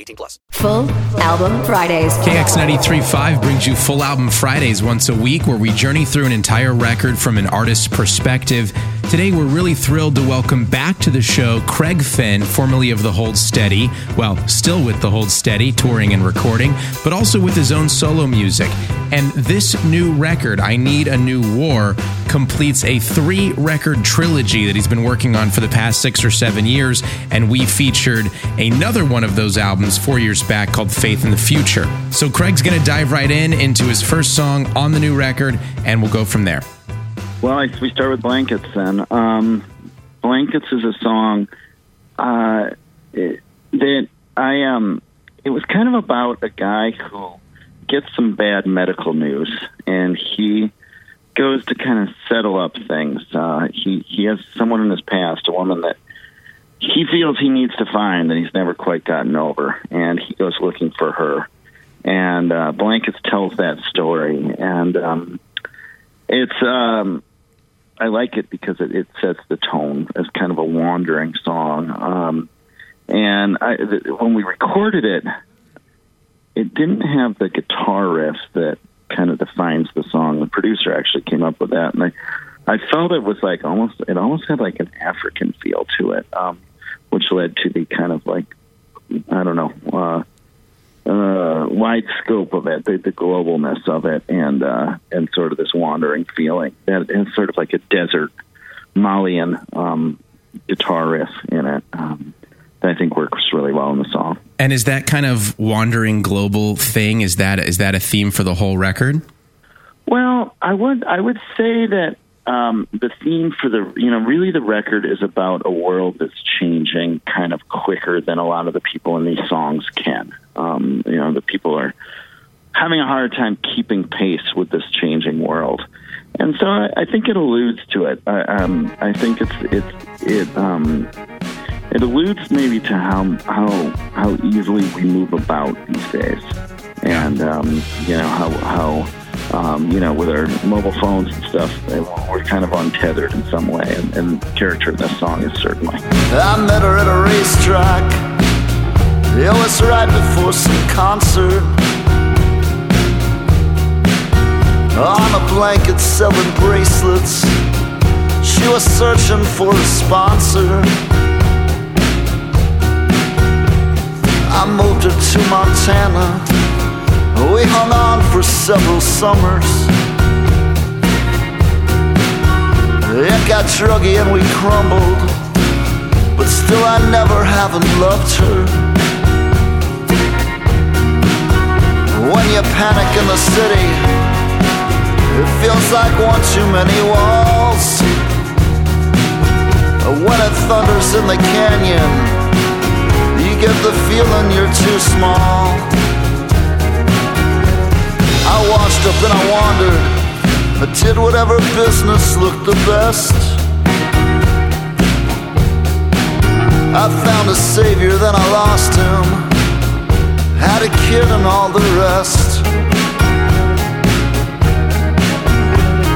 18 plus. Full Album Fridays. KX 93.5 brings you Full Album Fridays once a week where we journey through an entire record from an artist's perspective. Today, we're really thrilled to welcome back to the show Craig Finn, formerly of The Hold Steady. Well, still with The Hold Steady, touring and recording, but also with his own solo music. And this new record, I Need a New War, completes a three record trilogy that he's been working on for the past six or seven years. And we featured another one of those albums four years back called Faith in the Future. So Craig's going to dive right in into his first song on the new record, and we'll go from there. Well, I, we start with Blankets then. Um, Blankets is a song uh, it, that I um. It was kind of about a guy who gets some bad medical news, and he goes to kind of settle up things. Uh, he he has someone in his past, a woman that he feels he needs to find that he's never quite gotten over, and he goes looking for her. And uh, Blankets tells that story, and um, it's um, I like it because it, it sets the tone as kind of a wandering song. Um, and I, th- when we recorded it, it didn't have the guitar riff that kind of defines the song. The producer actually came up with that, and I, I felt it was like almost it almost had like an African feel to it, um, which led to the kind of like I don't know uh, uh, wide scope of it, the, the globalness of it, and uh, and sort of this wandering feeling. And, and sort of like a desert Malian um, guitar riff in it. Um, that I think works really well in the song. And is that kind of wandering global thing? Is that is that a theme for the whole record? Well, I would I would say that um, the theme for the you know really the record is about a world that's changing kind of quicker than a lot of the people in these songs can. Um, you know, the people are having a hard time keeping pace with this changing world. And so I, I think it alludes to it. I, um, I think it's it's it um, it alludes maybe to how how how easily we move about these days, and um, you know how how um, you know with our mobile phones and stuff, we're kind of untethered in some way, and, and the character in this song is certainly. I met her at a racetrack. It was right before some concert. On a blanket selling bracelets. She was searching for a sponsor. I moved her to Montana. We hung on for several summers. It got druggy and we crumbled, but still I never haven't loved her. When you panic in the city, it feels like one too many walls. When it thunders in the canyon, you get the feeling you're too small. I washed up and I wandered. I did whatever business looked the best. I found a savior, then I lost him. Had a kid and all the rest.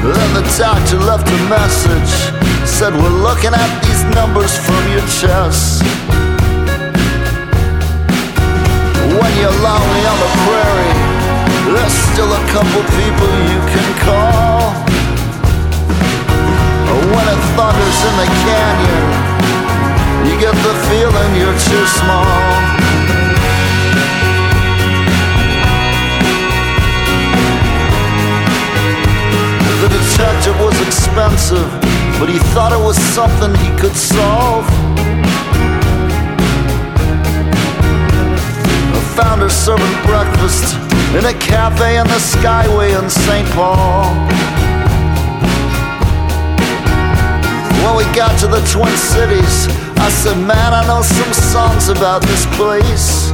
Then the doctor left a message. Said, We're looking at these numbers from your chest. When you're lonely on the prairie, there's still a couple people you can call. When it thunders in the canyon, you get the feeling you're too small. The detective was expensive, but he thought it was something he could solve. Found her serving breakfast in a cafe in the Skyway in St. Paul. When we got to the Twin Cities, I said, Man, I know some songs about this place.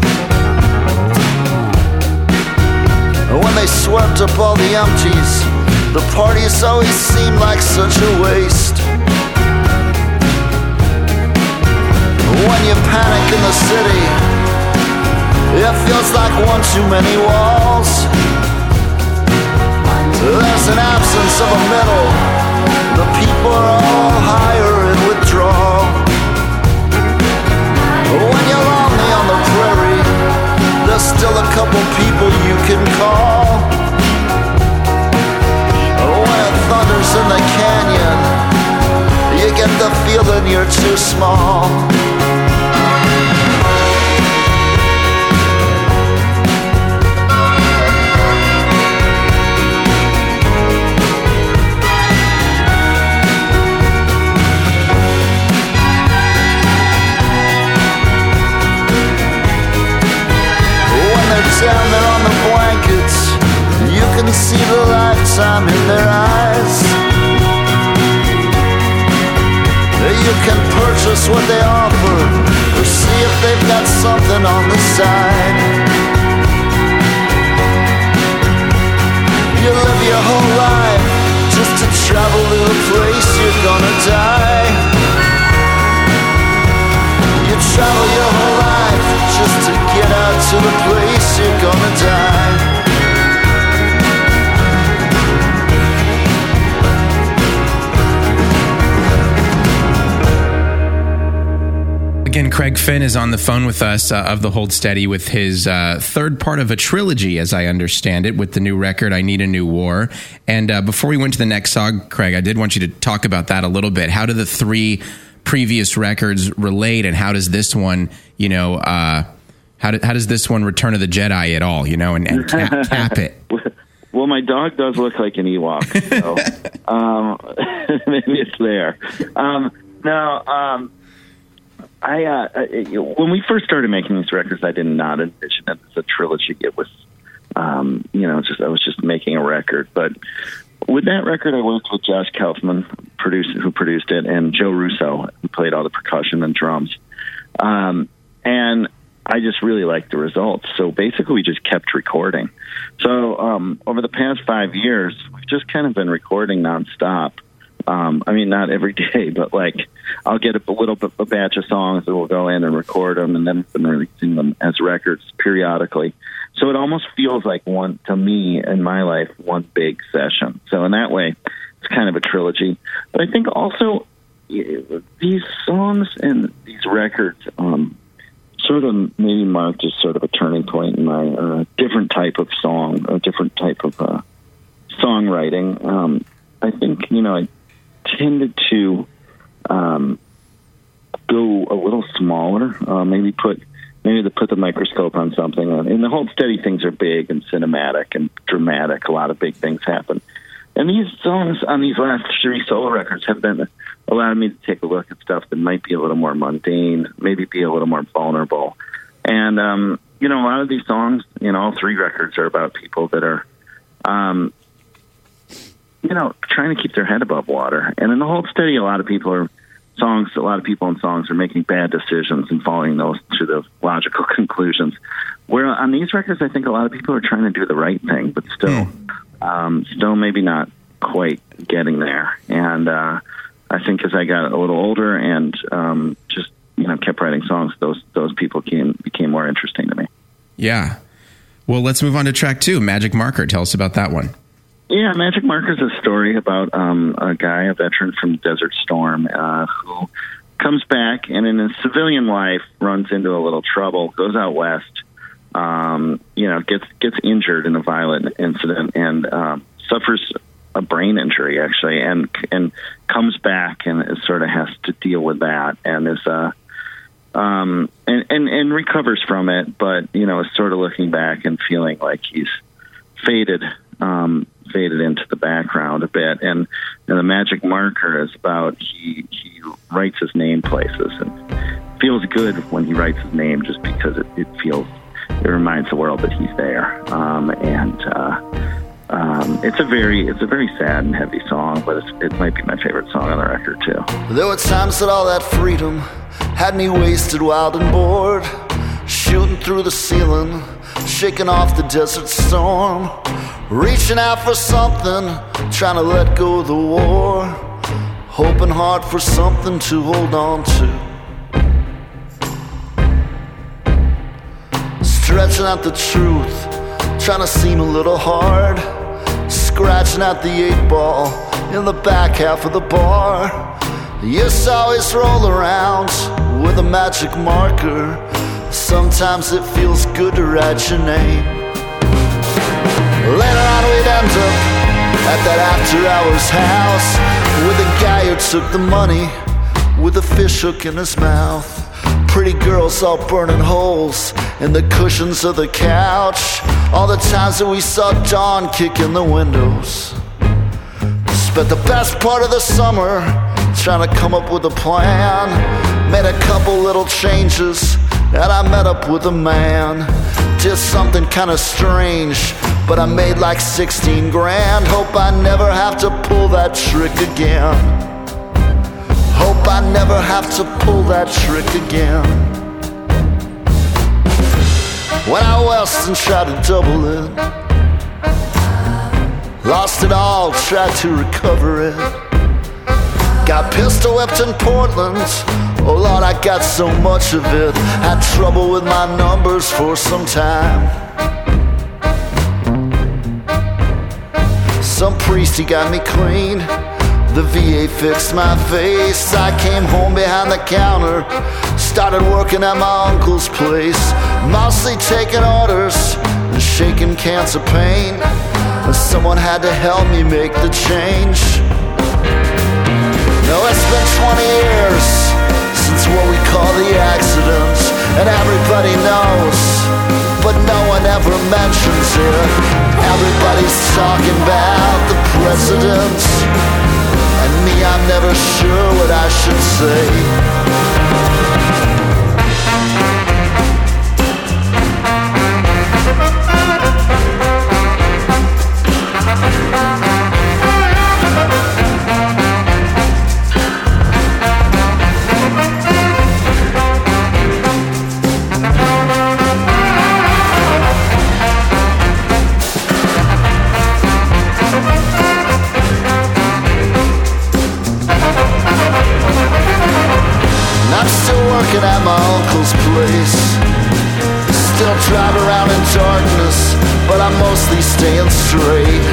When they swept up all the empties, the parties always seemed like such a waste. When you panic in the city, it feels like one too many walls. There's an absence of a middle. The people are all higher in withdrawal. When you're lonely on the prairie, there's still a couple people you can call. When it thunders in the canyon, you get the feeling you're too small. There on the blankets, you can see the lifetime in their eyes. You can purchase what they offer, or see if they've got something on the side. You live your whole life just to travel to the place you're gonna die. You travel your whole life just to get out to the place you're gonna die. Again, Craig Finn is on the phone with us uh, of the Hold Steady with his uh, third part of a trilogy, as I understand it, with the new record, I Need a New War. And uh, before we went to the next song, Craig, I did want you to talk about that a little bit. How do the three previous records relate, and how does this one, you know, uh, how, do, how does this one Return of the Jedi at all, you know, and, and cap, cap it? Well, my dog does look like an Ewok, so um, maybe it's there. Um, no, um, I uh, when we first started making these records, I did not envision it as a trilogy. It was, um, you know, just I was just making a record. But with that record, I worked with Josh Kaufman, produced, who produced it, and Joe Russo, who played all the percussion and drums. Um, and I just really liked the results. So basically, we just kept recording. So um, over the past five years, we've just kind of been recording nonstop. Um, I mean, not every day, but like I'll get a little bit a batch of songs that we'll go in and record them, and then been releasing them as records periodically. So it almost feels like one to me in my life one big session. So in that way, it's kind of a trilogy. But I think also these songs and these records um, sort of maybe marked as sort of a turning point in my uh, different type of song, a different type of uh, songwriting. Um, I think you know I tended to um, go a little smaller, uh, maybe put maybe to put the microscope on something. And the Hold Steady things are big and cinematic and dramatic. A lot of big things happen. And these songs on these last three solo records have been allowed me to take a look at stuff that might be a little more mundane, maybe be a little more vulnerable. And um, you know, a lot of these songs, in all three records are about people that are um, you know, trying to keep their head above water. And in the Hold Steady, a lot of people are songs. A lot of people in songs are making bad decisions and following those to the logical conclusions. Where on these records, I think a lot of people are trying to do the right thing, but still, um, still maybe not quite getting there. And uh, I think as I got a little older and um, just you know kept writing songs, those those people became became more interesting to me. Yeah. Well, let's move on to track two, Magic Marker. Tell us about that one. Yeah, Magic Marker is a story about um, a guy, a veteran from Desert Storm, uh, who comes back and in his civilian life runs into a little trouble, goes out west, um, you know, gets gets injured in a violent incident and um, suffers a brain injury actually, and and comes back and sort of has to deal with that and is uh um and, and and recovers from it, but you know is sort of looking back and feeling like he's faded um faded into the background a bit and, and the magic marker is about he he writes his name places and feels good when he writes his name just because it, it feels it reminds the world that he's there um and uh um, it's a very it's a very sad and heavy song, but it might be my favorite song on the record too. There were times that all that freedom had me wasted, wild and bored, shooting through the ceiling, shaking off the desert storm, reaching out for something, trying to let go of the war, hoping hard for something to hold on to. Stretching out the truth, trying to seem a little hard scratching out the eight ball in the back half of the bar. Yes, I always roll around with a magic marker. Sometimes it feels good to write your name. Later on, we'd end up at that after hours house with a guy who took the money with a fish hook in his mouth. Pretty girls all burning holes in the cushions of the couch. All the times that we saw dawn kick in the windows. Spent the best part of the summer trying to come up with a plan. Made a couple little changes, and I met up with a man. Did something kinda strange, but I made like 16 grand. Hope I never have to pull that trick again. Hope I never have to pull that trick again. When I west and tried to double it, lost it all, tried to recover it. Got pistol whipped in Portland. Oh Lord, I got so much of it. Had trouble with my numbers for some time. Some priest, he got me clean. The VA fixed my face. I came home behind the counter. Started working at my uncle's place. Mostly taking orders and shaking cans of paint. And someone had to help me make the change. Now it's been 20 years since what we call the accident. And everybody knows, but no one ever mentions it. Everybody's talking about the president and me, I'm never sure what I should say. working staying straight.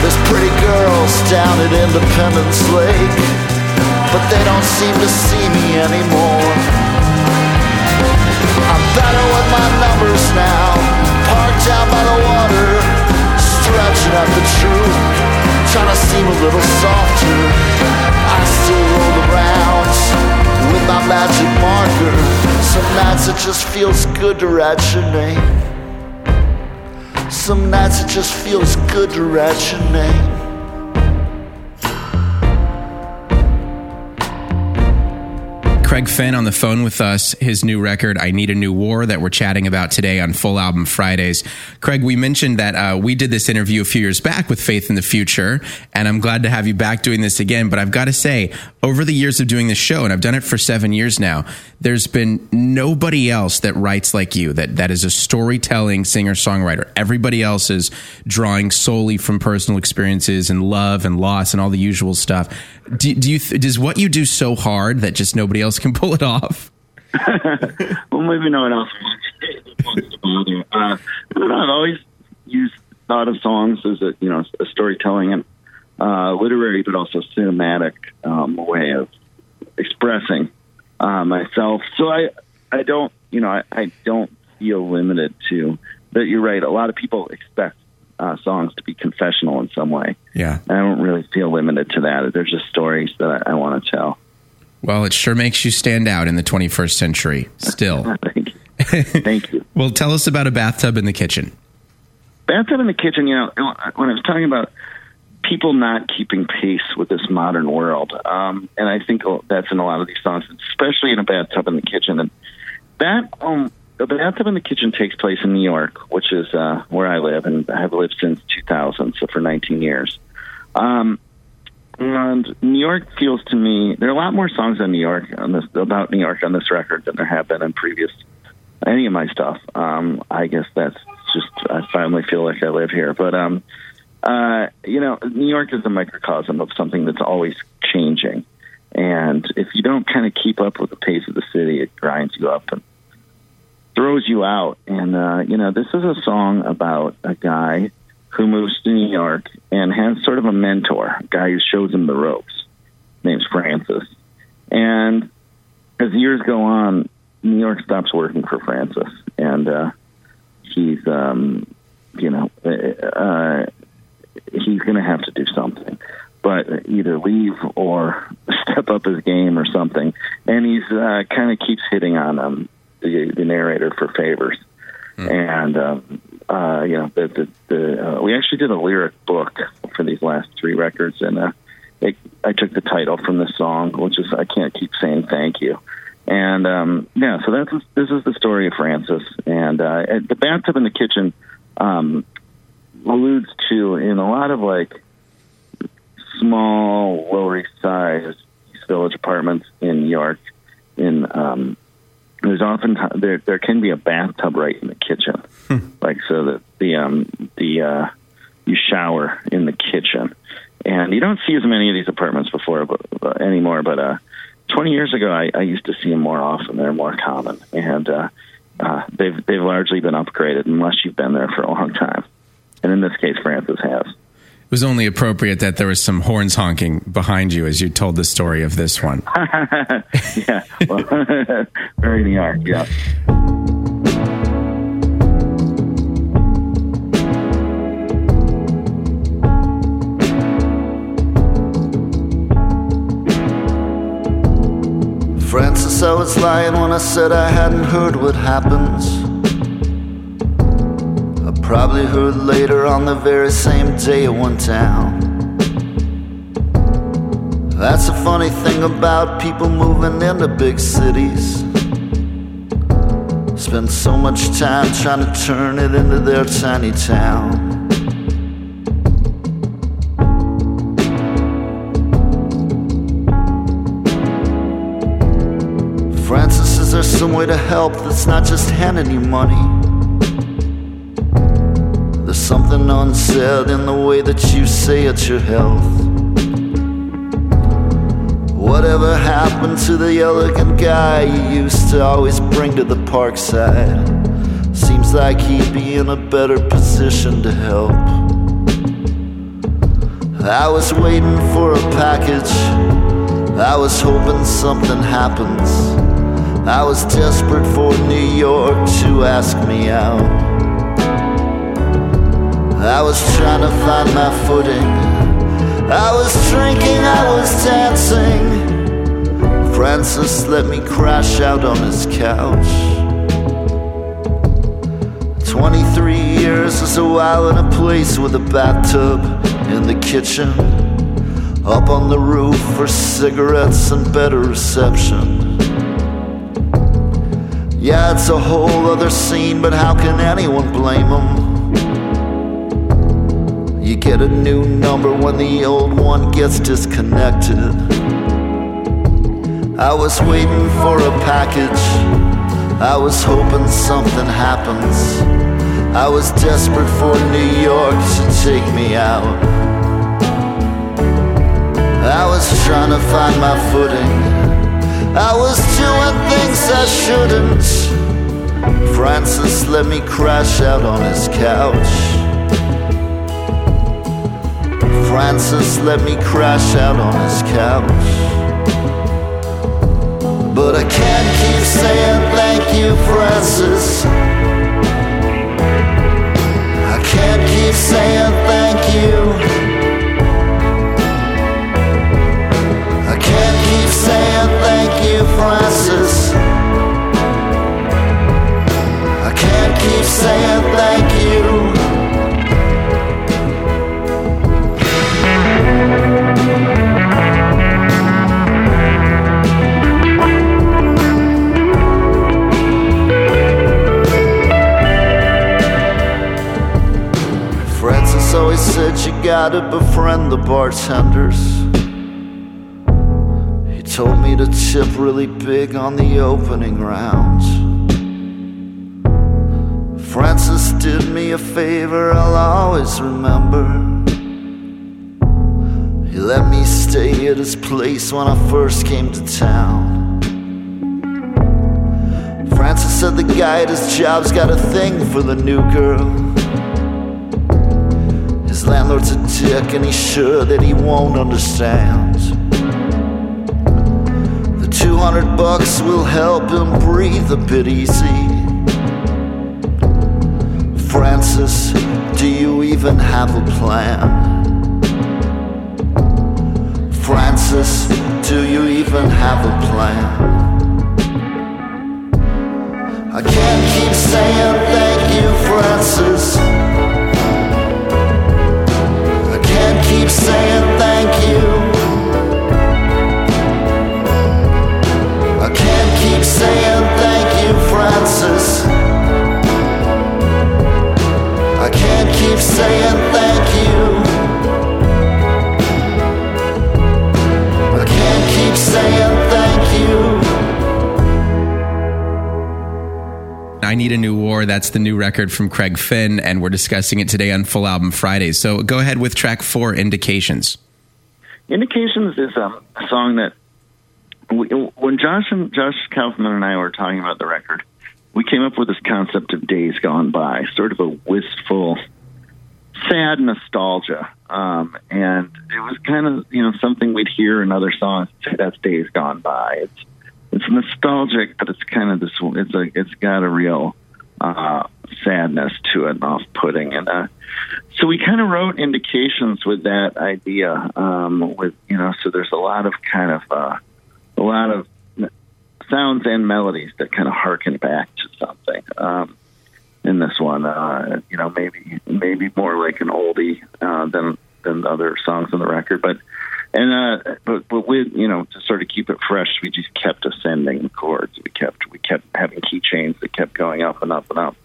There's pretty girls down at Independence Lake, but they don't seem to see me anymore. I'm better with my numbers now, parked out by the water, stretching out the truth, trying to seem a little softer. I still roll around with my magic marker. Some nights it just feels good to write your name. Some nights it just feels good to write your name. Craig Finn on the phone with us, his new record, I Need a New War, that we're chatting about today on Full Album Fridays. Craig, we mentioned that uh, we did this interview a few years back with Faith in the Future, and I'm glad to have you back doing this again. But I've got to say, over the years of doing this show, and I've done it for seven years now, there's been nobody else that writes like you, that, that is a storytelling singer songwriter. Everybody else is drawing solely from personal experiences and love and loss and all the usual stuff. Do, do you, does what you do so hard that just nobody else can pull it off. well, maybe no one else wants to bother. Uh, I don't know. I've always used thought of songs as a you know a storytelling and uh, literary, but also cinematic um, way of expressing uh, myself. So I I don't you know I, I don't feel limited to. But you're right. A lot of people expect uh, songs to be confessional in some way. Yeah. And I don't really feel limited to that. There's just stories that I, I want to tell. Well, it sure makes you stand out in the 21st century still. Thank you. Thank you. well, tell us about a bathtub in the kitchen. bathtub in the kitchen, you know, when I was talking about people not keeping pace with this modern world, um, and I think that's in a lot of these songs, especially in a bathtub in the kitchen. And that, um, the bathtub in the kitchen takes place in New York, which is uh, where I live, and I have lived since 2000, so for 19 years. Um, and New York feels to me there are a lot more songs on New York on this about New York on this record than there have been in previous any of my stuff. Um, I guess that's just I finally feel like I live here. But um, uh, you know, New York is a microcosm of something that's always changing, and if you don't kind of keep up with the pace of the city, it grinds you up and throws you out. And uh, you know, this is a song about a guy who moves to New York and has sort of a mentor, a guy who shows him the ropes. His name's Francis, and as years go on, New York stops working for Francis, and uh, he's, um, you know, uh, he's going to have to do something, but either leave or step up his game or something. And he's uh, kind of keeps hitting on him, the, the narrator for favors, and um, uh, you know, the, the, the uh, we actually did a lyric book for these last three records, and uh, it, I took the title from this song, which is "I Can't Keep Saying Thank You." And um, yeah, so that's this is the story of Francis, and uh, the bathtub in the kitchen um, alludes to in a lot of like small, Lower Side Village apartments in York. In um, there's often there there can be a bathtub right in the kitchen, like so that the um, the uh, you shower in the kitchen, and you don't see as many of these apartments before but, but anymore, but. uh 20 years ago, I, I used to see them more often. They're more common, and uh, uh, they've they've largely been upgraded unless you've been there for a long time. And in this case, Francis has. It was only appropriate that there was some horns honking behind you as you told the story of this one. yeah, well, very New York. Yeah. Francis, I was lying when I said I hadn't heard what happens. Probably heard later on the very same day it went down. That's the funny thing about people moving into big cities. Spend so much time trying to turn it into their tiny town. Francis, is there some way to help that's not just handing you money? Something unsaid in the way that you say it's your health. Whatever happened to the elegant guy you used to always bring to the park side? Seems like he'd be in a better position to help. I was waiting for a package. I was hoping something happens. I was desperate for New York to ask me out. I was trying to find my footing. I was drinking, I was dancing. Francis let me crash out on his couch. 23 years is a while in a place with a bathtub in the kitchen. Up on the roof for cigarettes and better reception. Yeah, it's a whole other scene, but how can anyone blame them? You get a new number when the old one gets disconnected. I was waiting for a package. I was hoping something happens. I was desperate for New York to take me out. I was trying to find my footing. I was doing things I shouldn't. Francis let me crash out on his couch. Francis let me crash out on his couch. But I can't keep saying thank you, Francis. I can't keep saying thank you. I can't keep saying thank you, Francis. I can't keep saying said you gotta befriend the bartenders. He told me to tip really big on the opening rounds. Francis did me a favor I'll always remember. He let me stay at his place when I first came to town. Francis said the guy at his job's got a thing for the new girl. Landlord's a dick and he's sure that he won't understand. The 200 bucks will help him breathe a bit easy. Francis, do you even have a plan? Francis, do you even have a plan? I can't keep saying thank you, Francis. Keep saying thank you. I can't keep saying thank you, Francis. I can't keep saying thank you. I can't keep saying I Need a New War. That's the new record from Craig Finn, and we're discussing it today on Full Album Fridays. So go ahead with track four, Indications. Indications is a song that we, when Josh and Josh Kaufman and I were talking about the record, we came up with this concept of days gone by, sort of a wistful, sad nostalgia, um, and it was kind of you know something we'd hear in other songs. That's days gone by. It's it's nostalgic, but it's kind of this. It's a it's got a real uh, sadness to it, off-putting, and uh, so we kind of wrote indications with that idea. Um, with you know, so there's a lot of kind of uh, a lot of sounds and melodies that kind of harken back to something. Um, in this one, uh, you know, maybe maybe more like an oldie uh, than than other songs on the record, but and uh, but but with you know to sort of keep it fresh, we just kept ascending the chords. We kept we kept having key changes that kept going up and up and up,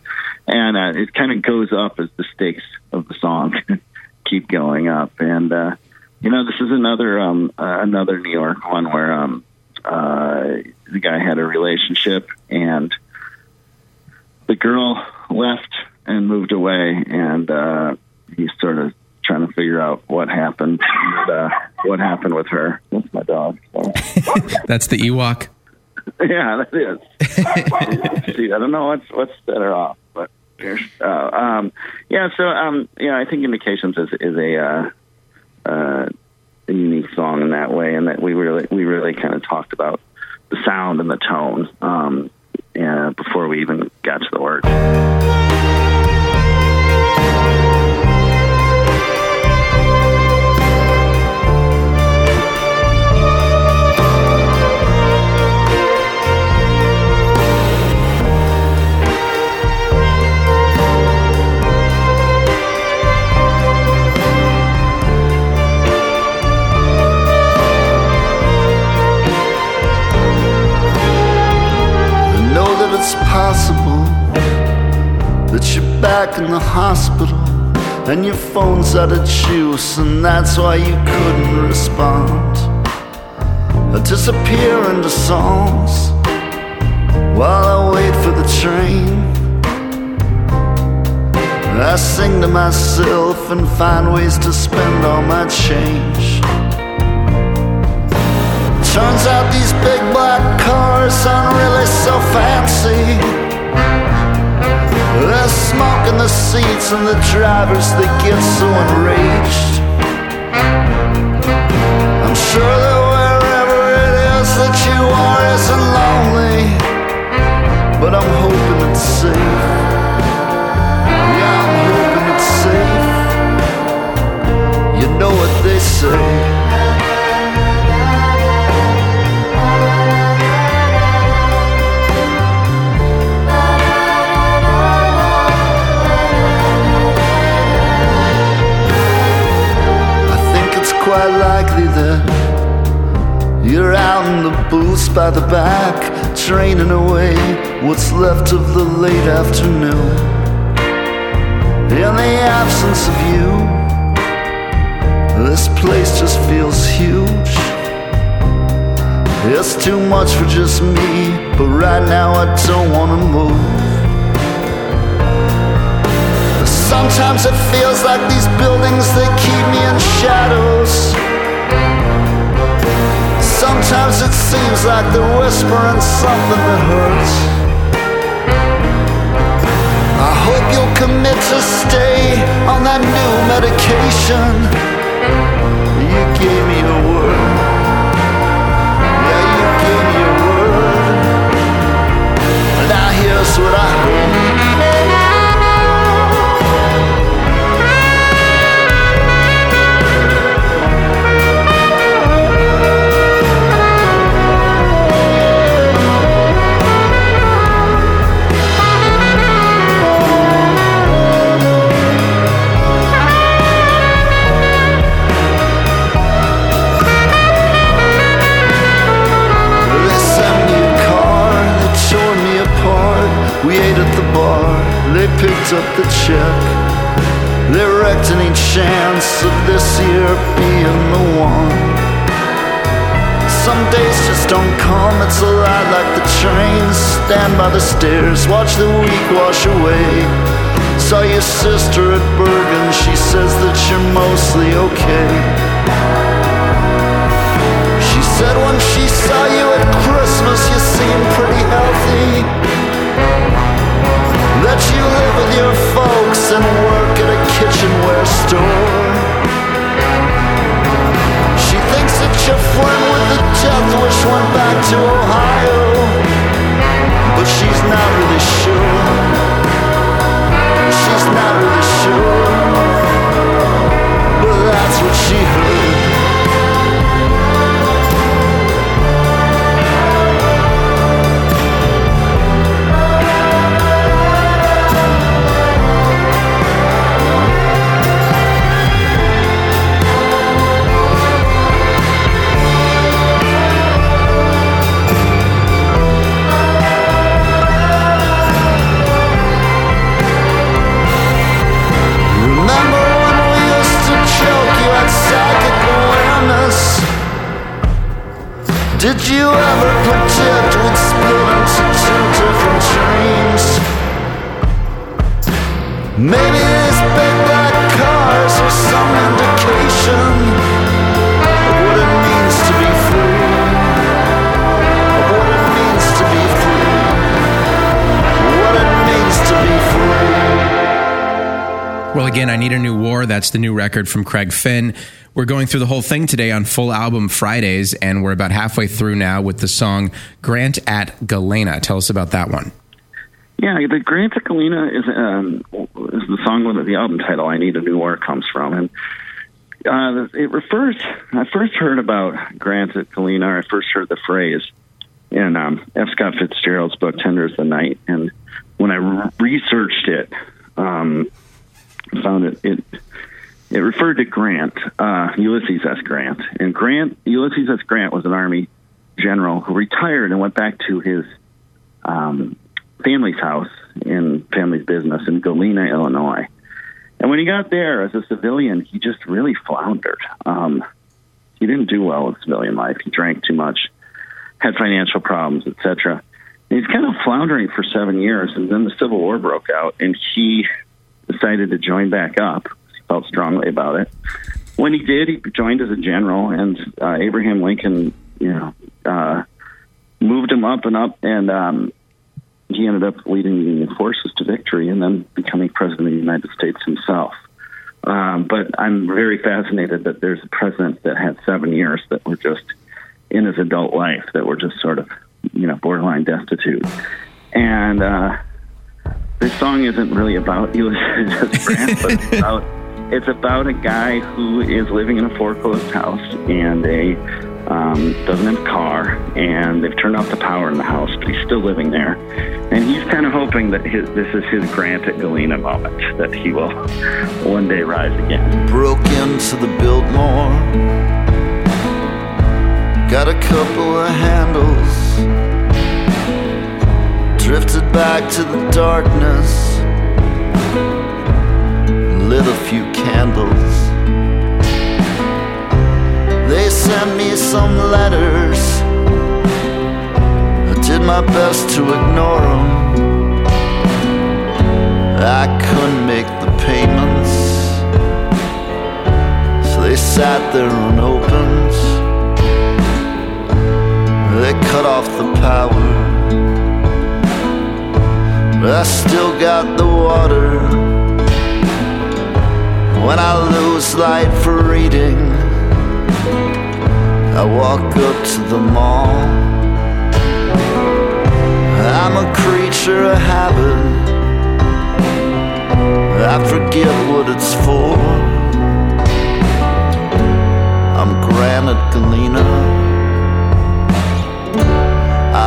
and uh, it kind of goes up as the stakes of the song keep going up. And uh, you know, this is another um, uh, another New York one where um, uh, the guy had a relationship and the girl left and moved away, and uh, he's sort of trying to figure out what happened, and, uh, what happened with her. That's my dog. So. That's the Ewok. yeah, that is. See, I don't know what's what's better off, but uh, um, yeah. So, um, yeah, I think Indications is is a uh, uh, a unique song in that way, and that we really we really kind of talked about the sound and the tone um, yeah, before we even got to the words. Hospital and your phone's out of juice, and that's why you couldn't respond. I disappear into songs while I wait for the train. I sing to myself and find ways to spend all my change. Turns out these big black cars aren't really so fancy. There's smoke in the seats and the drivers, they get so enraged. I'm sure that wherever it is that you are isn't lonely, but I'm hoping it's safe. Yeah, I'm hoping it's safe. You know what they say. You're out in the booths by the back, training away what's left of the late afternoon. In the absence of you, this place just feels huge. It's too much for just me, but right now I don't wanna move. Sometimes it feels like these buildings they keep me in shadows. Sometimes it seems like they're whispering something that hurts. I hope you'll commit to stay on that new medication. You gave me a word. Yeah, you gave me a word. Now here's what I watch the week wash away. Saw your sister at Bergen, she says that you're mostly okay. Did you ever predict we'd into two different dreams? Maybe these big black cars are some indication of what it means to be free. Of what it means to be free. What it means to be free. Well, again, I Need a New War. That's the new record from Craig Finn. We're going through the whole thing today on Full Album Fridays, and we're about halfway through now with the song Grant at Galena. Tell us about that one. Yeah, the Grant at Galena is um, is the song with the album title "I Need a New War" comes from, and uh, it refers. I first heard about Grant at Galena. I first heard the phrase in um, F. Scott Fitzgerald's book "Tender Is the Night," and when I re- researched it, um, found it it it referred to Grant, uh, Ulysses S. Grant, and Grant Ulysses S. Grant was an Army general who retired and went back to his um, family's house in family's business in Galena, Illinois. And when he got there as a civilian, he just really floundered. Um, he didn't do well with civilian life. He drank too much, had financial problems, etc. And he's kind of floundering for seven years, and then the Civil War broke out, and he decided to join back up. Felt strongly about it. When he did, he joined as a general, and uh, Abraham Lincoln, you know, uh, moved him up and up, and um, he ended up leading the Union forces to victory and then becoming president of the United States himself. Um, but I'm very fascinated that there's a president that had seven years that were just in his adult life that were just sort of, you know, borderline destitute. And uh, this song isn't really about Ulysses Grant, but it's about it's about a guy who is living in a foreclosed house and a um, doesn't have a car, and they've turned off the power in the house, but he's still living there. And he's kind of hoping that his, this is his Grant at Galena moment, that he will one day rise again. Broke into the Biltmore. Got a couple of handles. Drifted back to the darkness. Lit a few candles. They sent me some letters. I did my best to ignore them. I couldn't make the payments. So they sat there unopened. They cut off the power. But I still got the water. When I lose light for reading, I walk up to the mall. I'm a creature of habit. I forget what it's for. I'm Grant at Galena.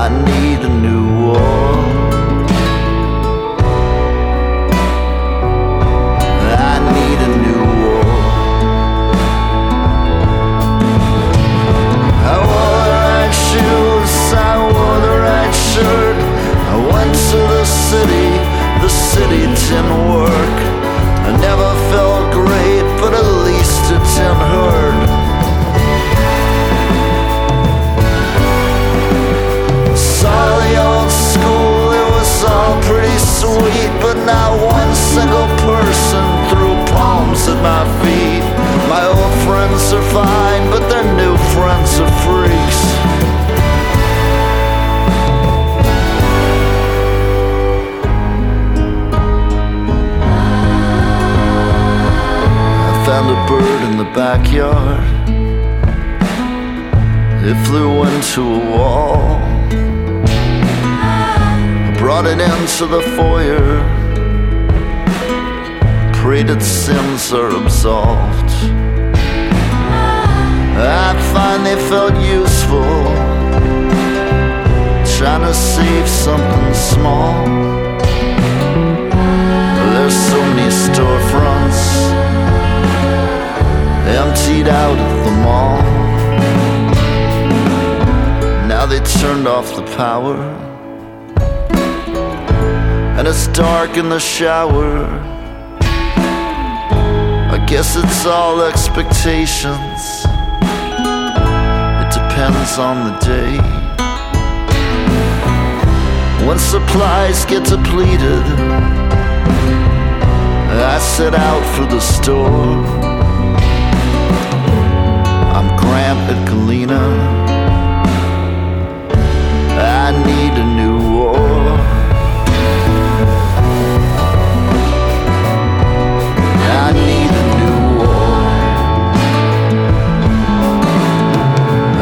I need a new war. Shirt. I went to the city, the city didn't work. I never felt great, but at least it didn't hurt. Saw the old school, it was all pretty sweet, but not one single person threw palms at my feet. My old friends are fine, into the foyer. Prayed its sins are absolved. I finally felt useful. Trying to save something small. There's so many storefronts emptied out at the mall. Now they turned off the power, it's dark in the shower. I guess it's all expectations. It depends on the day. When supplies get depleted, I set out for the store. I'm Grant at Galena.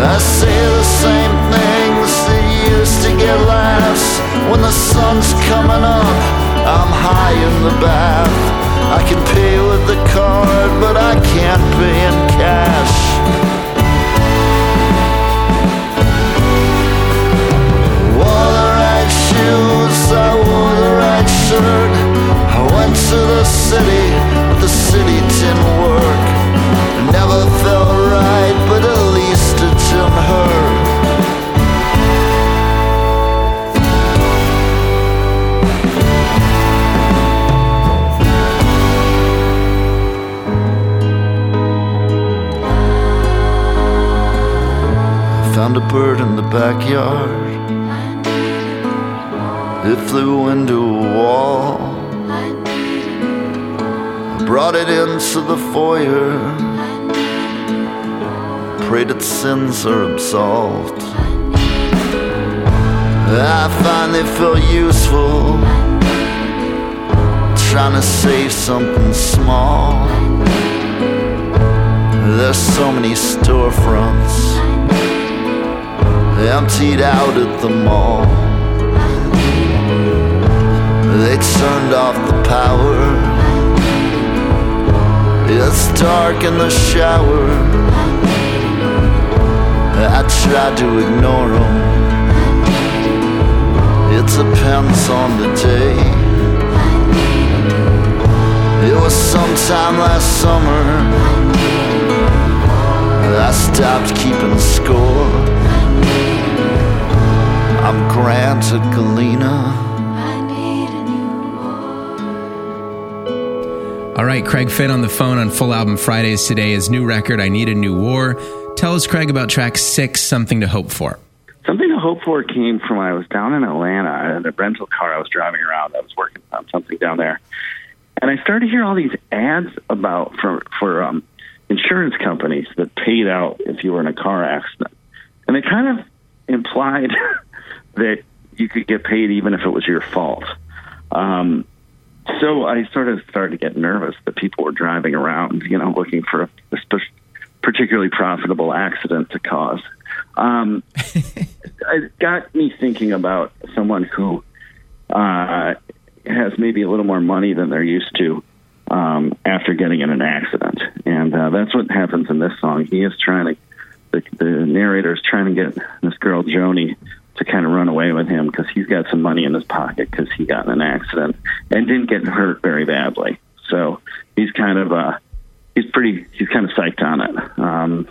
I say the same things that used to get laughs. When the sun's coming up, I'm high in the bath. I can pay with the card, but I can't pay in cash. Wore the right shoes, I wore the right shirt. I went to the city, but the city didn't work. Backyard. It flew into a wall. I brought it into the foyer. Prayed its sins are absolved. I finally felt useful. Trying to save something small. There's so many storefronts emptied out at the mall. They turned off the power. It's dark in the shower. I tried to ignore them. It depends on the day. It was sometime last summer. I stopped keeping score. I'm Grant at Galena. All right, Craig Finn on the phone on Full Album Fridays today. His new record, I Need a New War. Tell us, Craig, about track six, Something to Hope For. Something to hope for came from when I was down in Atlanta in a rental car I was driving around. I was working on something down there, and I started to hear all these ads about for for um, insurance companies that paid out if you were in a car accident, and they kind of implied that you could get paid even if it was your fault. Um, so I sort of started to get nervous that people were driving around, you know, looking for a, particularly profitable accident to cause. Um, it got me thinking about someone who uh, has maybe a little more money than they're used to um, after getting in an accident, and uh, that's what happens in this song. He is trying to, the, the narrator is trying to get this girl Joni to kind of run away with him because he's got some money in his pocket because he got in an accident and didn't get hurt very badly. So he's kind of uh, he's pretty he's kind of psyched on it. Um,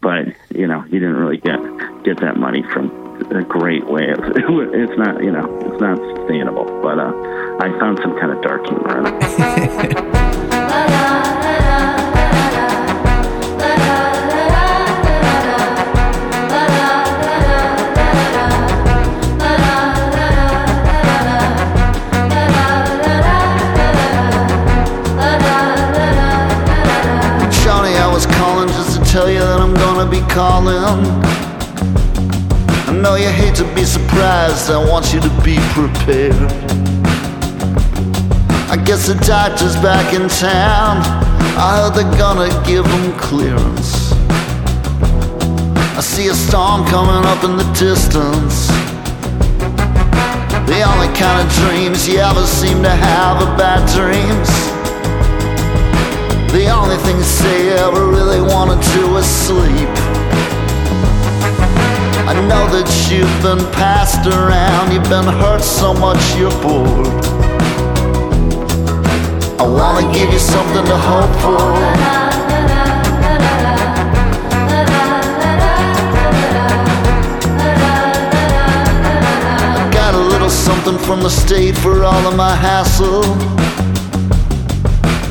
but you know he didn't really get get that money from a great way. Of, it's not you know it's not sustainable. But uh, I found some kind of dark humor in it. calling. I know you hate to be surprised, I want you to be prepared. I guess the doctor's back in town. I heard they're gonna give him clearance. I see a storm coming up in the distance. The only kind of dreams you ever seem to have are bad dreams. The only thing you say you ever really wanna do is sleep. I know that you've been passed around, you've been hurt so much you're bored. I wanna give you something to hope for. I got a little something from the state for all of my hassle.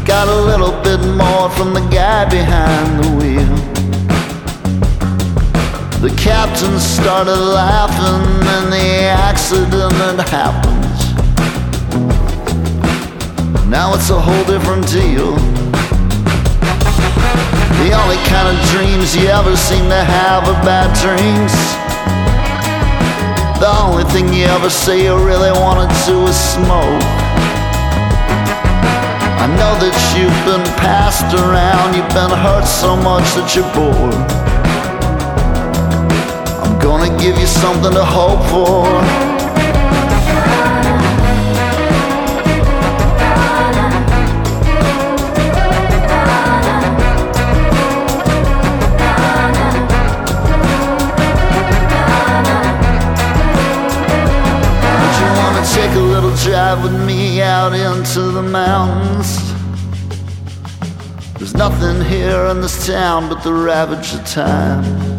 Got a little bit more from the guy behind the wheel. The captain started laughing and the accident had happened. Now it's a whole different deal. The only kind of dreams you ever seem to have are bad dreams. The only thing you ever say you really wanna do is smoke. I know that you've been passed around, you've been hurt so much that you're bored. Gonna give you something to hope for. Would you wanna take a little drive with me out into the mountains? There's nothing here in this town but the ravage of time.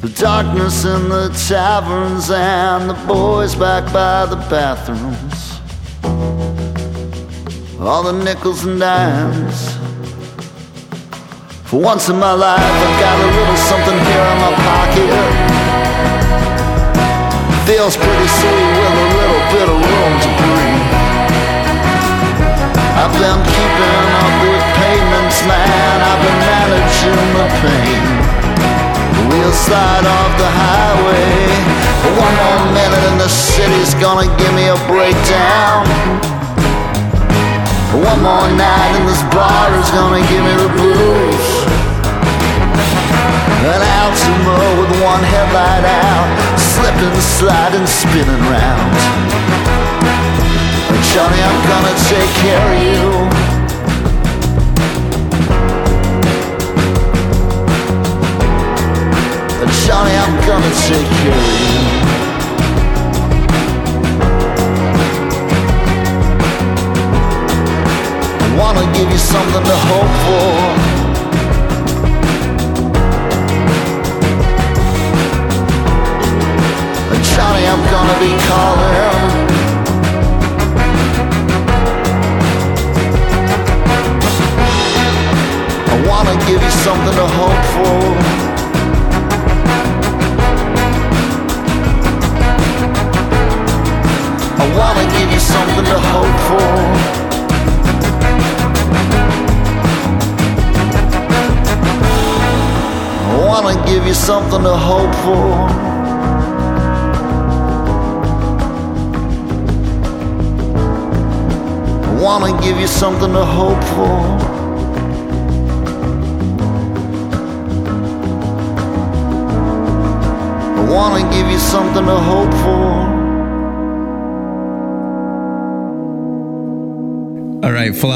The darkness in the taverns and the boys back by the bathrooms. All the nickels and dimes. For once in my life, I've got a little something here in my pocket. Feels pretty sweet with a little bit of room to breathe. I've been keeping up with payments, man. I've been managing the pain. We'll slide off the highway One more minute and the city's gonna give me a breakdown. One more night and this bar is gonna give me the blues. An Altima with one headlight out, slipping, sliding, spinning round. Joni, I'm gonna take care of you. Joni, I'm take care of you.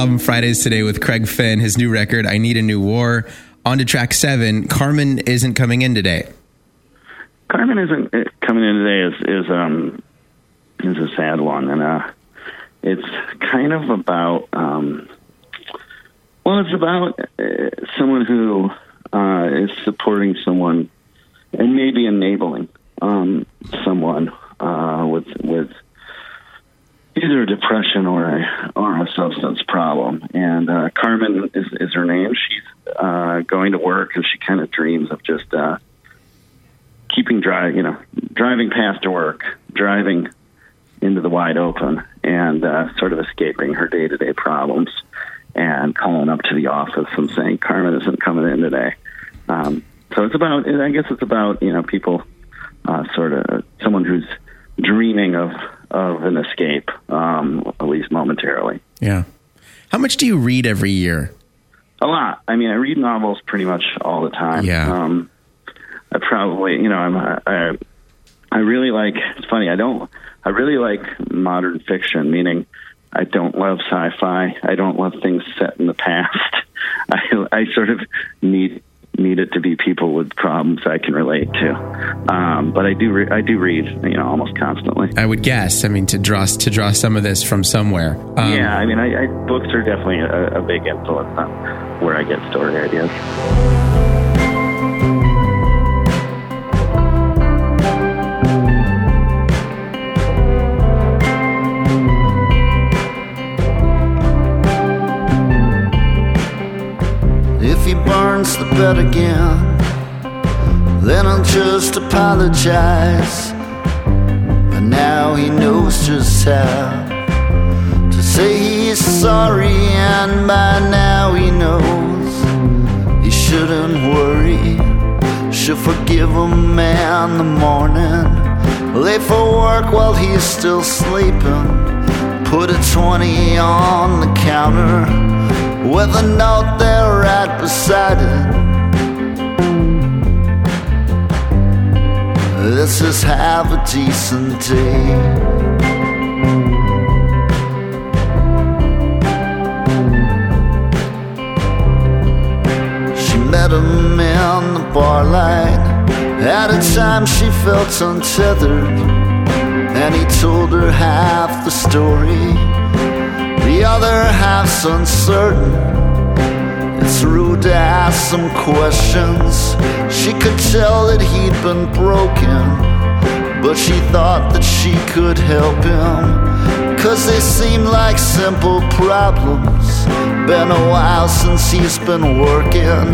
Album Fridays today with Craig Finn, his new record, I Need a New War. On to track seven. Carmen isn't coming in today. Carmen isn't uh, coming in today is is um is a sad one, and uh, it's kind of about um, well, it's about uh, someone who uh, is supporting someone and maybe enabling um, someone uh, with with either depression or a or a substance problem. And uh, Carmen is is her name. She's uh, going to work, and she kind of dreams of just. Uh, keeping drive, you know, driving past her work, driving into the wide open, and uh, sort of escaping her day to day problems, and calling up to the office and saying Carmen isn't coming in today. Um, so it's about, I guess it's about you know people, uh, sort of someone who's dreaming of of an escape, um, at least momentarily. Yeah. How much do you read every year? A lot. I mean, I read novels pretty much all the time. Yeah. Um, I probably, you know, I'm, I, I really like. It's funny. I don't. I really like modern fiction, meaning I don't love sci-fi. I don't love things set in the past. I, I sort of need need it to be people with problems I can relate to. Um, but I do. Re- I do read. You know, almost constantly. I would guess. I mean, to draw to draw some of this from somewhere. Um, yeah. I mean, I, I, books are definitely a, a big influence on where I get story ideas. If he burns the bed again, then I'll just apologize. But now he knows just how to say he's sorry, and by now he knows he shouldn't worry. She'll forgive him in the morning. Late for work while he's still sleeping. Put a 20 on the counter with a note there right beside it. This is have a decent day. She met him in the bar line. At a time she felt untethered, and he told her half the story. The other half's uncertain. It's rude to ask some questions. She could tell that he'd been broken, but she thought that she could help him. Cause they seem like simple problems. Been a while since he's been working,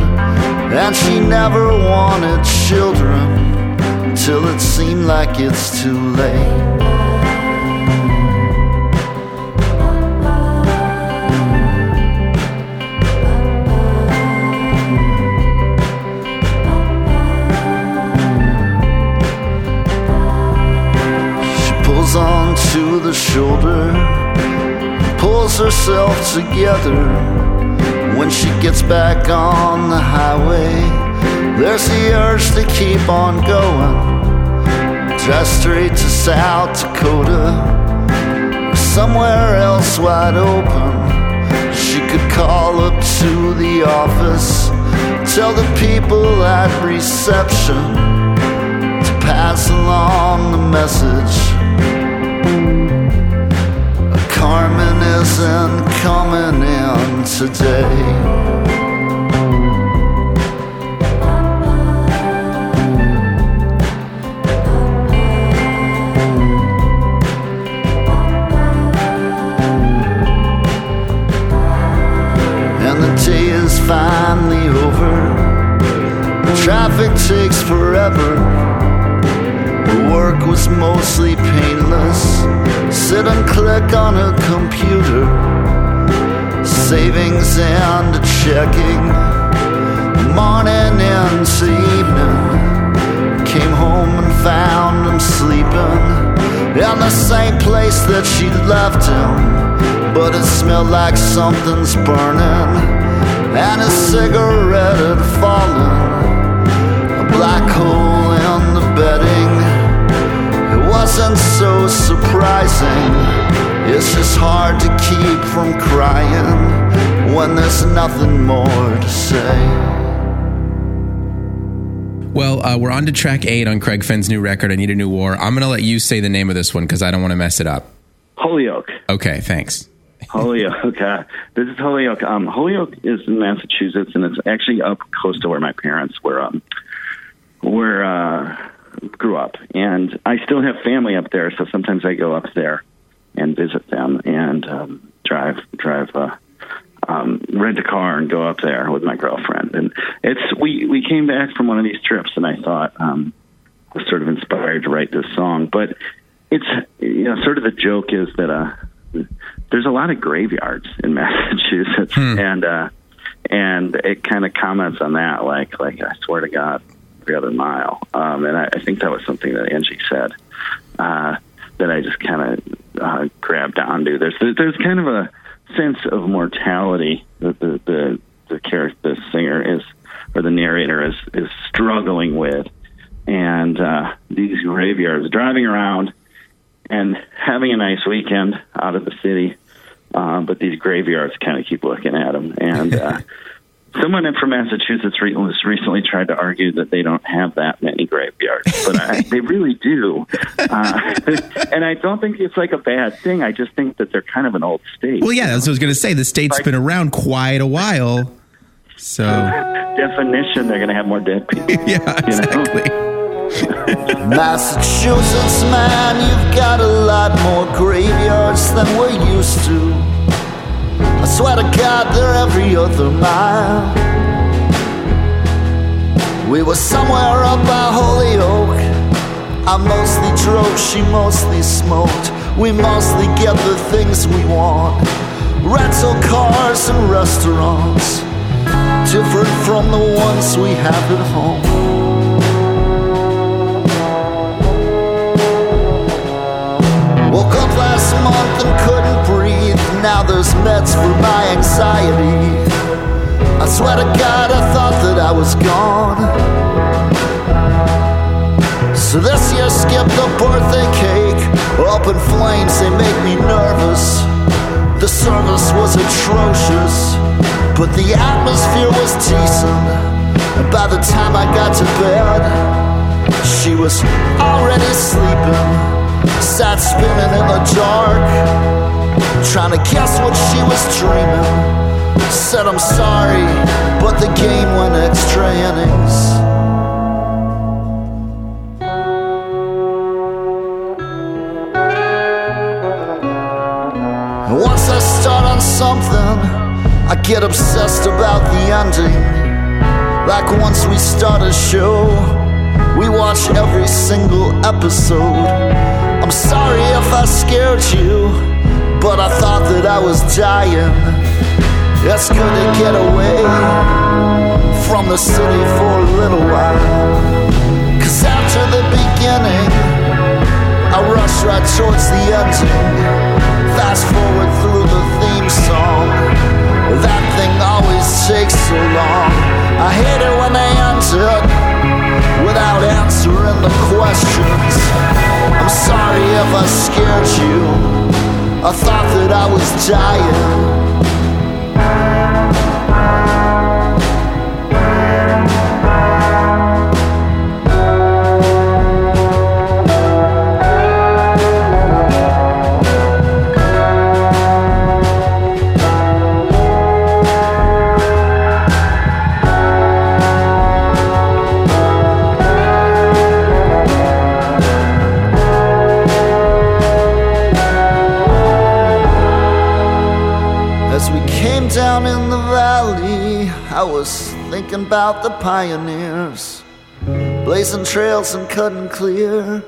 and she never wanted children till it seemed like it's too late. Herself together when she gets back on the highway. There's the urge to keep on going, drive straight to South Dakota, somewhere else wide open. She could call up to the office, tell the people at reception to pass along the message. Carmen isn't coming in today. And the day is finally over. The traffic takes forever. The work was mostly painless. Sit and click on a computer. Savings and checking. Morning into evening. Came home and found him sleeping in the same place that she'd left him. But it smelled like something's burning. And his cigarette had fallen. A black hole in the bedding. It wasn't so surprising. It's just hard to keep from crying when there's nothing more to say. Well, uh, we're on to track eight on Craig Finn's new record, I Need a New War. I'm going to let you say the name of this one because I don't want to mess it up. Holyoke. Okay, thanks. Holyoke. Uh, this is Holyoke. Um, Holyoke is in Massachusetts, and it's actually up close to where my parents were. Um, were uh, grew up, and I still have family up there. So sometimes I go up there and visit them, and um, drive drive uh, um, rent a car and go up there with my girlfriend. And it's we we came back from one of these trips, and I thought um, was sort of inspired to write this song. But it's you know sort of the joke is that uh, there's a lot of graveyards in Massachusetts, and uh, and it kind of comments on that, like like I swear to God, every other mile. Um, and I, I think that was something that Angie said uh, that I just kind of uh, grabbed onto. There's there's kind of a sense of mortality that the the the character, the singer is, or the narrator is is struggling with, and uh, these graveyards, driving around and having a nice weekend out of the city, uh, but these graveyards kind of keep looking at them. And uh, someone from Massachusetts re- was recently tried to argue that they don't have that many graveyards, but I, they really do. Uh, and I don't think it's like a bad thing. I just think that they're kind of an old state. Well, yeah, that's what I was going to say. The state's been around quite a while. So, Definition, they're going to have more dead people. yeah, You know? exactly. Massachusetts, man, you've got a lot more graveyards than we're used to. I swear to God, they're every other mile. We were somewhere up by Holyoke. I mostly drove, she mostly smoked. We mostly get the things we want rental cars and restaurants, different from the ones we have at home. Breathe. Now there's meds for my anxiety. I swear to God, I thought that I was gone. So this year skipped the birthday cake. Up in flames, they make me nervous. The service was atrocious, but the atmosphere was decent. And by the time I got to bed, she was already sleeping. Sat spinning in the dark, trying to guess what she was dreaming. Said I'm sorry, but the game went extra innings. Once I start on something, I get obsessed about the ending. Like once we start a show, we watch every single episode. I'm sorry if I scared you, but I thought that I was dying. It's good to get away from the city for a little while. Cause after the beginning, I rush right towards the ending. Fast forward through the theme song. That thing always takes so long. I hate it when they it without answering the questions. I'm sorry if I scared you. I thought that I was dying. Thinking about the pioneers, blazing trails and cutting clear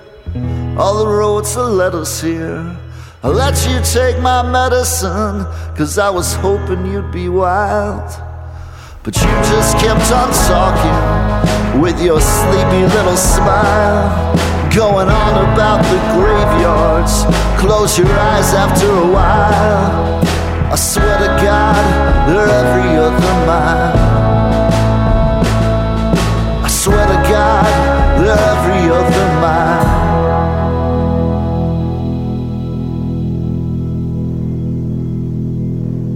all the roads that led us here. I let you take my medicine, cause I was hoping you'd be wild. But you just kept on talking with your sleepy little smile. Going on about the graveyards. Close your eyes after a while. I swear to God, they're every other mile.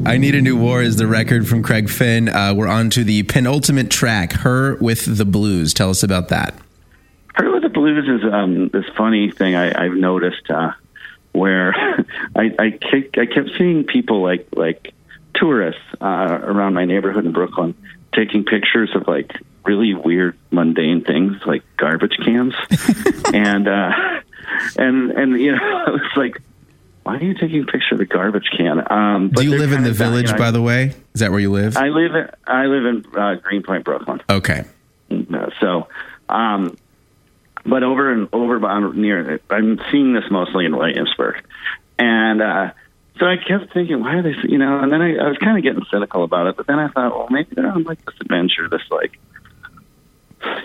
I Need a New War is the record from Craig Finn. Uh, we're on to the penultimate track, Her with the Blues. Tell us about that. Her with the Blues is um, this funny thing I, I've noticed uh, where I, I, kept, I kept seeing people like like tourists uh, around my neighborhood in Brooklyn taking pictures of like really weird mundane things like garbage cans and uh, and and you know it's like why are you taking a picture of a garbage can? Um, Do you live in the village, you know, by the way? Is that where you live? I live in, I live in uh, Greenpoint, Brooklyn. okay. Uh, So, um, but over and over by- near, I'm seeing this mostly in Williamsburg, and uh, so I kept thinking, why are they, you know? And then I, I was kind of getting cynical about it, but then I thought, well, maybe they're on like this adventure, this like,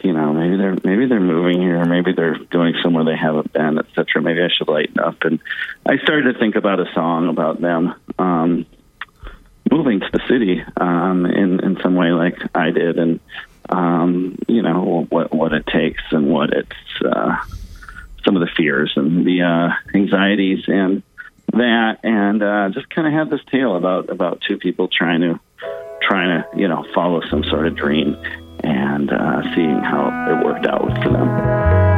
you know, maybe they're maybe they're moving here, maybe they're going somewhere they haven't been, etc. Maybe I should lighten up. And I started to think about a song about them. Um, moving to the city um, in in some way like I did, and um, you know what what it takes and what it's uh, some of the fears and the uh, anxieties and that, and uh, just kind of have this tale about about two people trying to trying to you know follow some sort of dream and uh, seeing how it worked out for them.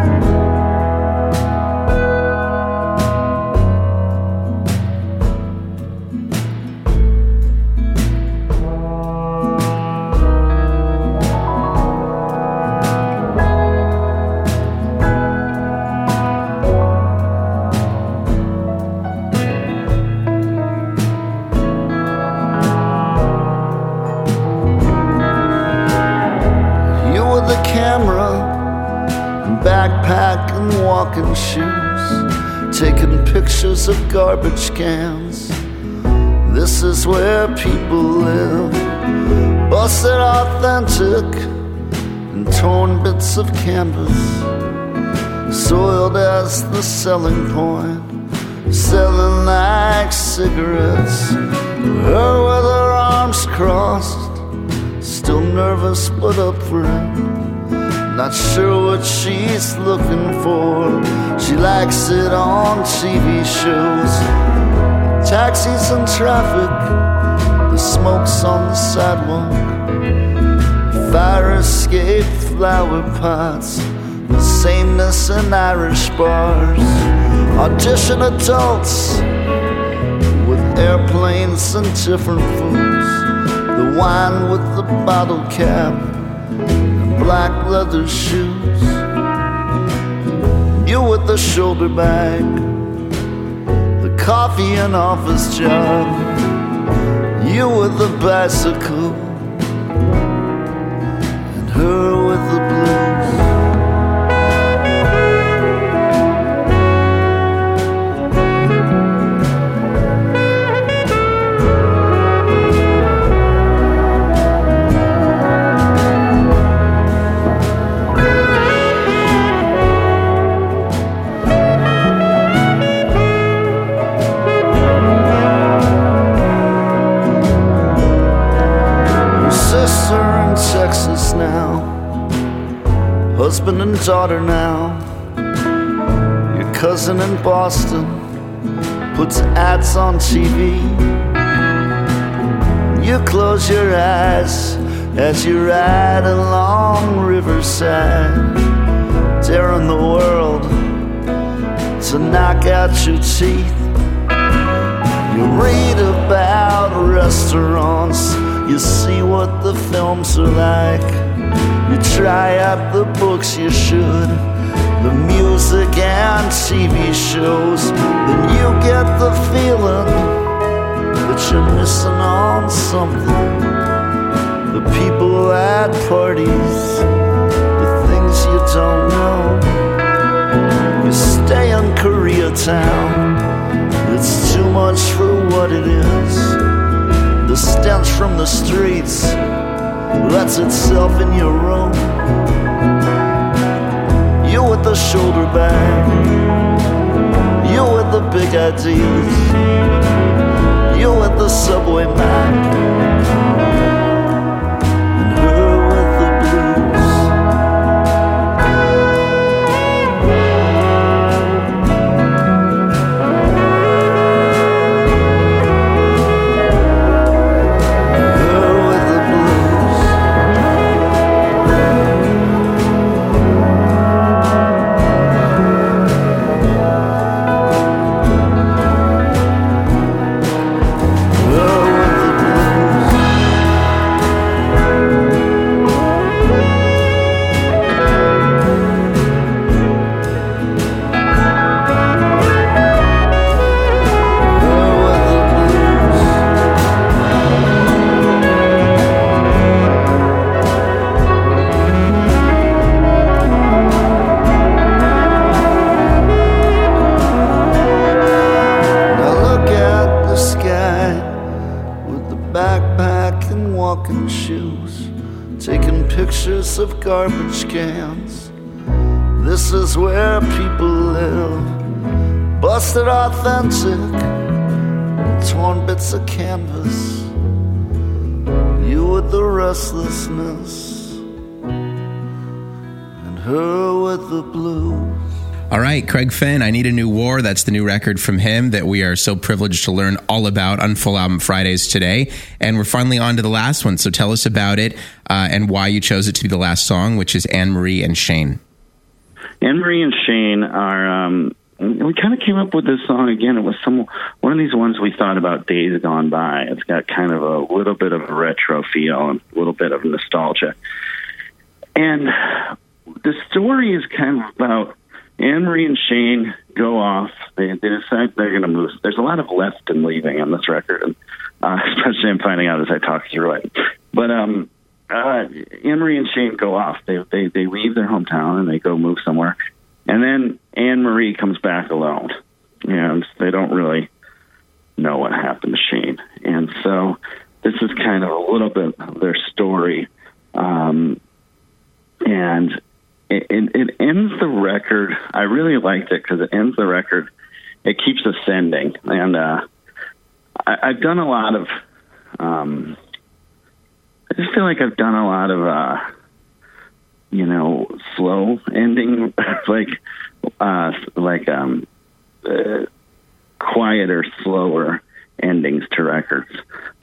Shoes, taking pictures of garbage cans. This is where people live, busted authentic and torn bits of canvas, soiled as the selling point, selling like cigarettes. Her with her arms crossed Still nervous but up for it. Not sure what she's looking for. She likes it on TV shows. Taxis and traffic, the smoke's on the sidewalk. Fire escape flower pots, the sameness in Irish bars. Audition adults with airplanes and different foods. The wine with the bottle cap black leather shoes. You with the shoulder bag, the coffee and office job. You with the bicycle, daughter now. Your cousin in Boston puts ads on TV. You close your eyes as you ride along Riverside, daring the world to knock out your teeth. You read about restaurants, you see what the films are like. You try out the books you should, the music and TV shows. Then you get the feeling that you're missing on something. The people at parties, the things you don't know. You stay in Koreatown, it's too much for what it is. The stench from the streets lets itself in your room. You with the shoulder bag, you with the big ideas, you with the subway map, restlessness, and her with the blues. All right, Craig Finn, I Need a New War. That's the new record from him that we are so privileged to learn all about on Full Album Fridays today. And we're finally on to the last one. So tell us about it uh, and why you chose it to be the last song, which is Anne Marie and Shane. Anne Marie and Shane are. Um, we kind of came up with this song again. It was some one of these ones we thought about days gone by. It's got kind of a little bit of a retro feel and a little bit of nostalgia. And the story is kind of about Anne Marie and Shane go off. They, they decide they're going to move. There's a lot of left and leaving on this record, and uh, especially I'm finding out as I talk through it. But um, uh, Anne Marie and Shane go off. They, they they leave their hometown and they go move somewhere, and then Anne Marie comes back alone, and they don't really know what happened to Shane. And so this is kind of a little bit of their story. Um, and it, it, it ends the record. I really liked it because it ends the record. It keeps ascending. And uh, I, I've done a lot of, um, I just feel like I've done a lot of, uh, you know, slow ending, like, uh, like, um, uh, quieter, slower endings to records.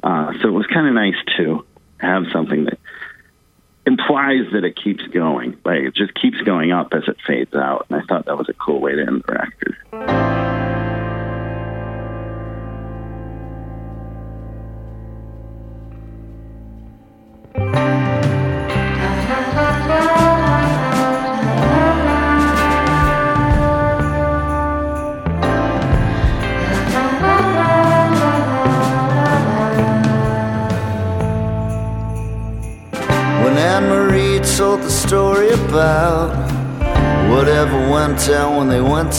Uh, so it was kind of nice to have something that implies that it keeps going. Like it just keeps going up as it fades out. And I thought that was a cool way to end the record.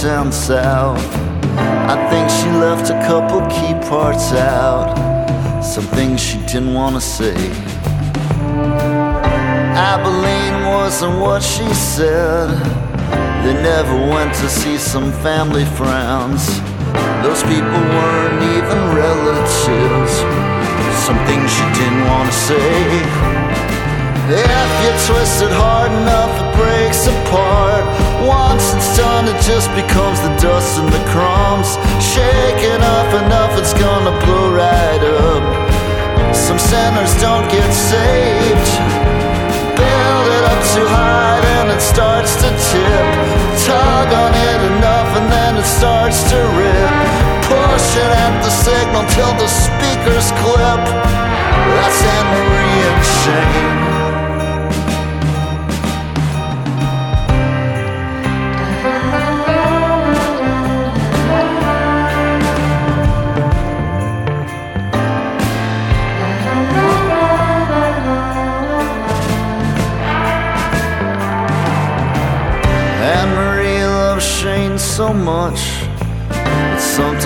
Down south, I think she left a couple key parts out, some things she didn't want to say. Abilene wasn't what she said. They never went to see some family friends. Those people weren't even relatives. Some things she didn't want to say. If you twist it hard enough, it breaks apart. Once it's done, it just becomes the dust and the crumbs. Shake it up enough, it's gonna blow right up. Some sinners don't get saved. Build it up too high, then it starts to tip. Tug on it enough, and then it starts to rip. Push it at the signal till the speakers clip. That's Marie and Shane.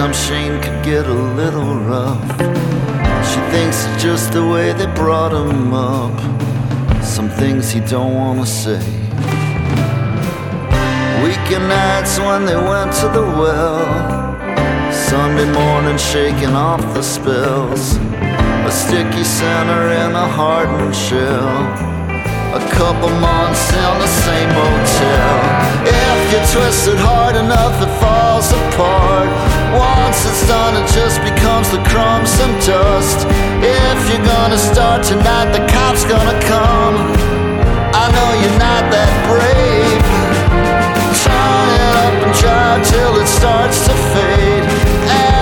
Sometimes Shane could get a little rough. She thinks it's just the way they brought him up. Some things he don't wanna say. Weekend nights when they went to the well. Sunday morning shaking off the spells. A sticky center in a hardened shell. A couple months in the same motel. If you twist it hard enough, it falls apart. Once it's done, it just becomes the crumbs and dust. If you're gonna start tonight, the cops gonna come. I know you're not that brave. Turn it up and drive till it starts to fade.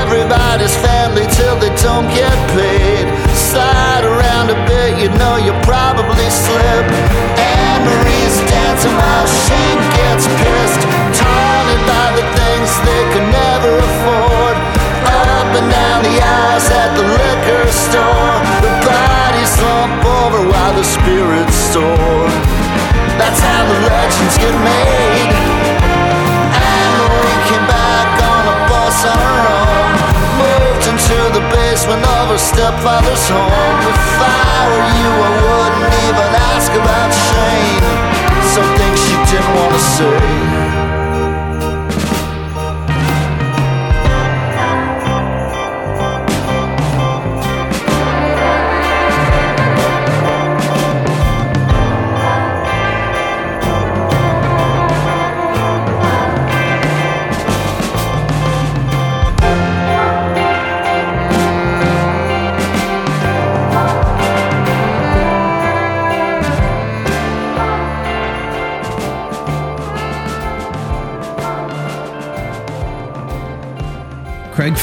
Everybody's family till they don't get paid. Slide around a bit, you know you'll probably slip. Anne Marie's dancing while Shane gets pissed. How the legends get made. Anne Marie came back on a bus on her own. Moved into the basement of her stepfather's home. If I were you, I wouldn't even ask about Shane. Some things she didn't want to say.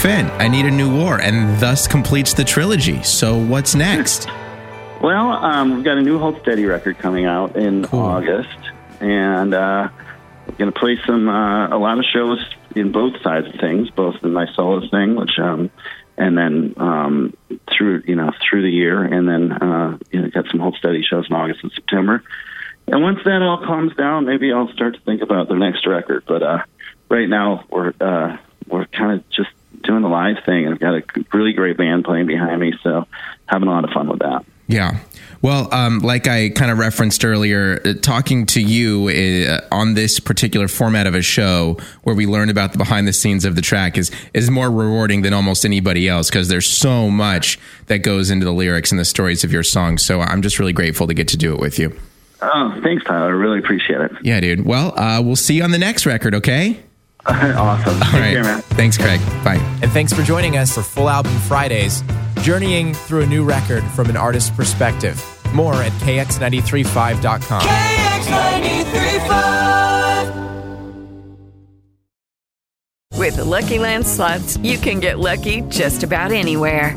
Finn, I Need a New War, and thus completes the trilogy. So what's next? Well, um, we've got a new Hold Steady record coming out in Cool. August, and uh, we're going to play some uh, a lot of shows in both sides of things, both in my solo thing, which um, and then um, through you know through the year, and then uh, you know got some Hold Steady shows in August and September. And once that all calms down, maybe I'll start to think about the next record. But uh, right now, we're uh, we're kind of just doing the live thing, and I've got a really great band playing behind me, so having a lot of fun with that. Yeah. Well, um, like I kind of referenced earlier, uh, talking to you uh, on this particular format of a show where we learn about the behind the scenes of the track is is more rewarding than almost anybody else because there's so much that goes into the lyrics and the stories of your songs. So I'm just really grateful to get to do it with you. Oh, thanks, Tyler. I really appreciate it. Yeah, dude. Well, uh, we'll see you on the next record, okay? awesome. Take All right. care, man. Thanks, Craig. Bye. And thanks for joining us for Full Album Fridays, journeying through a new record from an artist's perspective. More at kx935.com. With the LuckyLand slots, you can get lucky just about anywhere.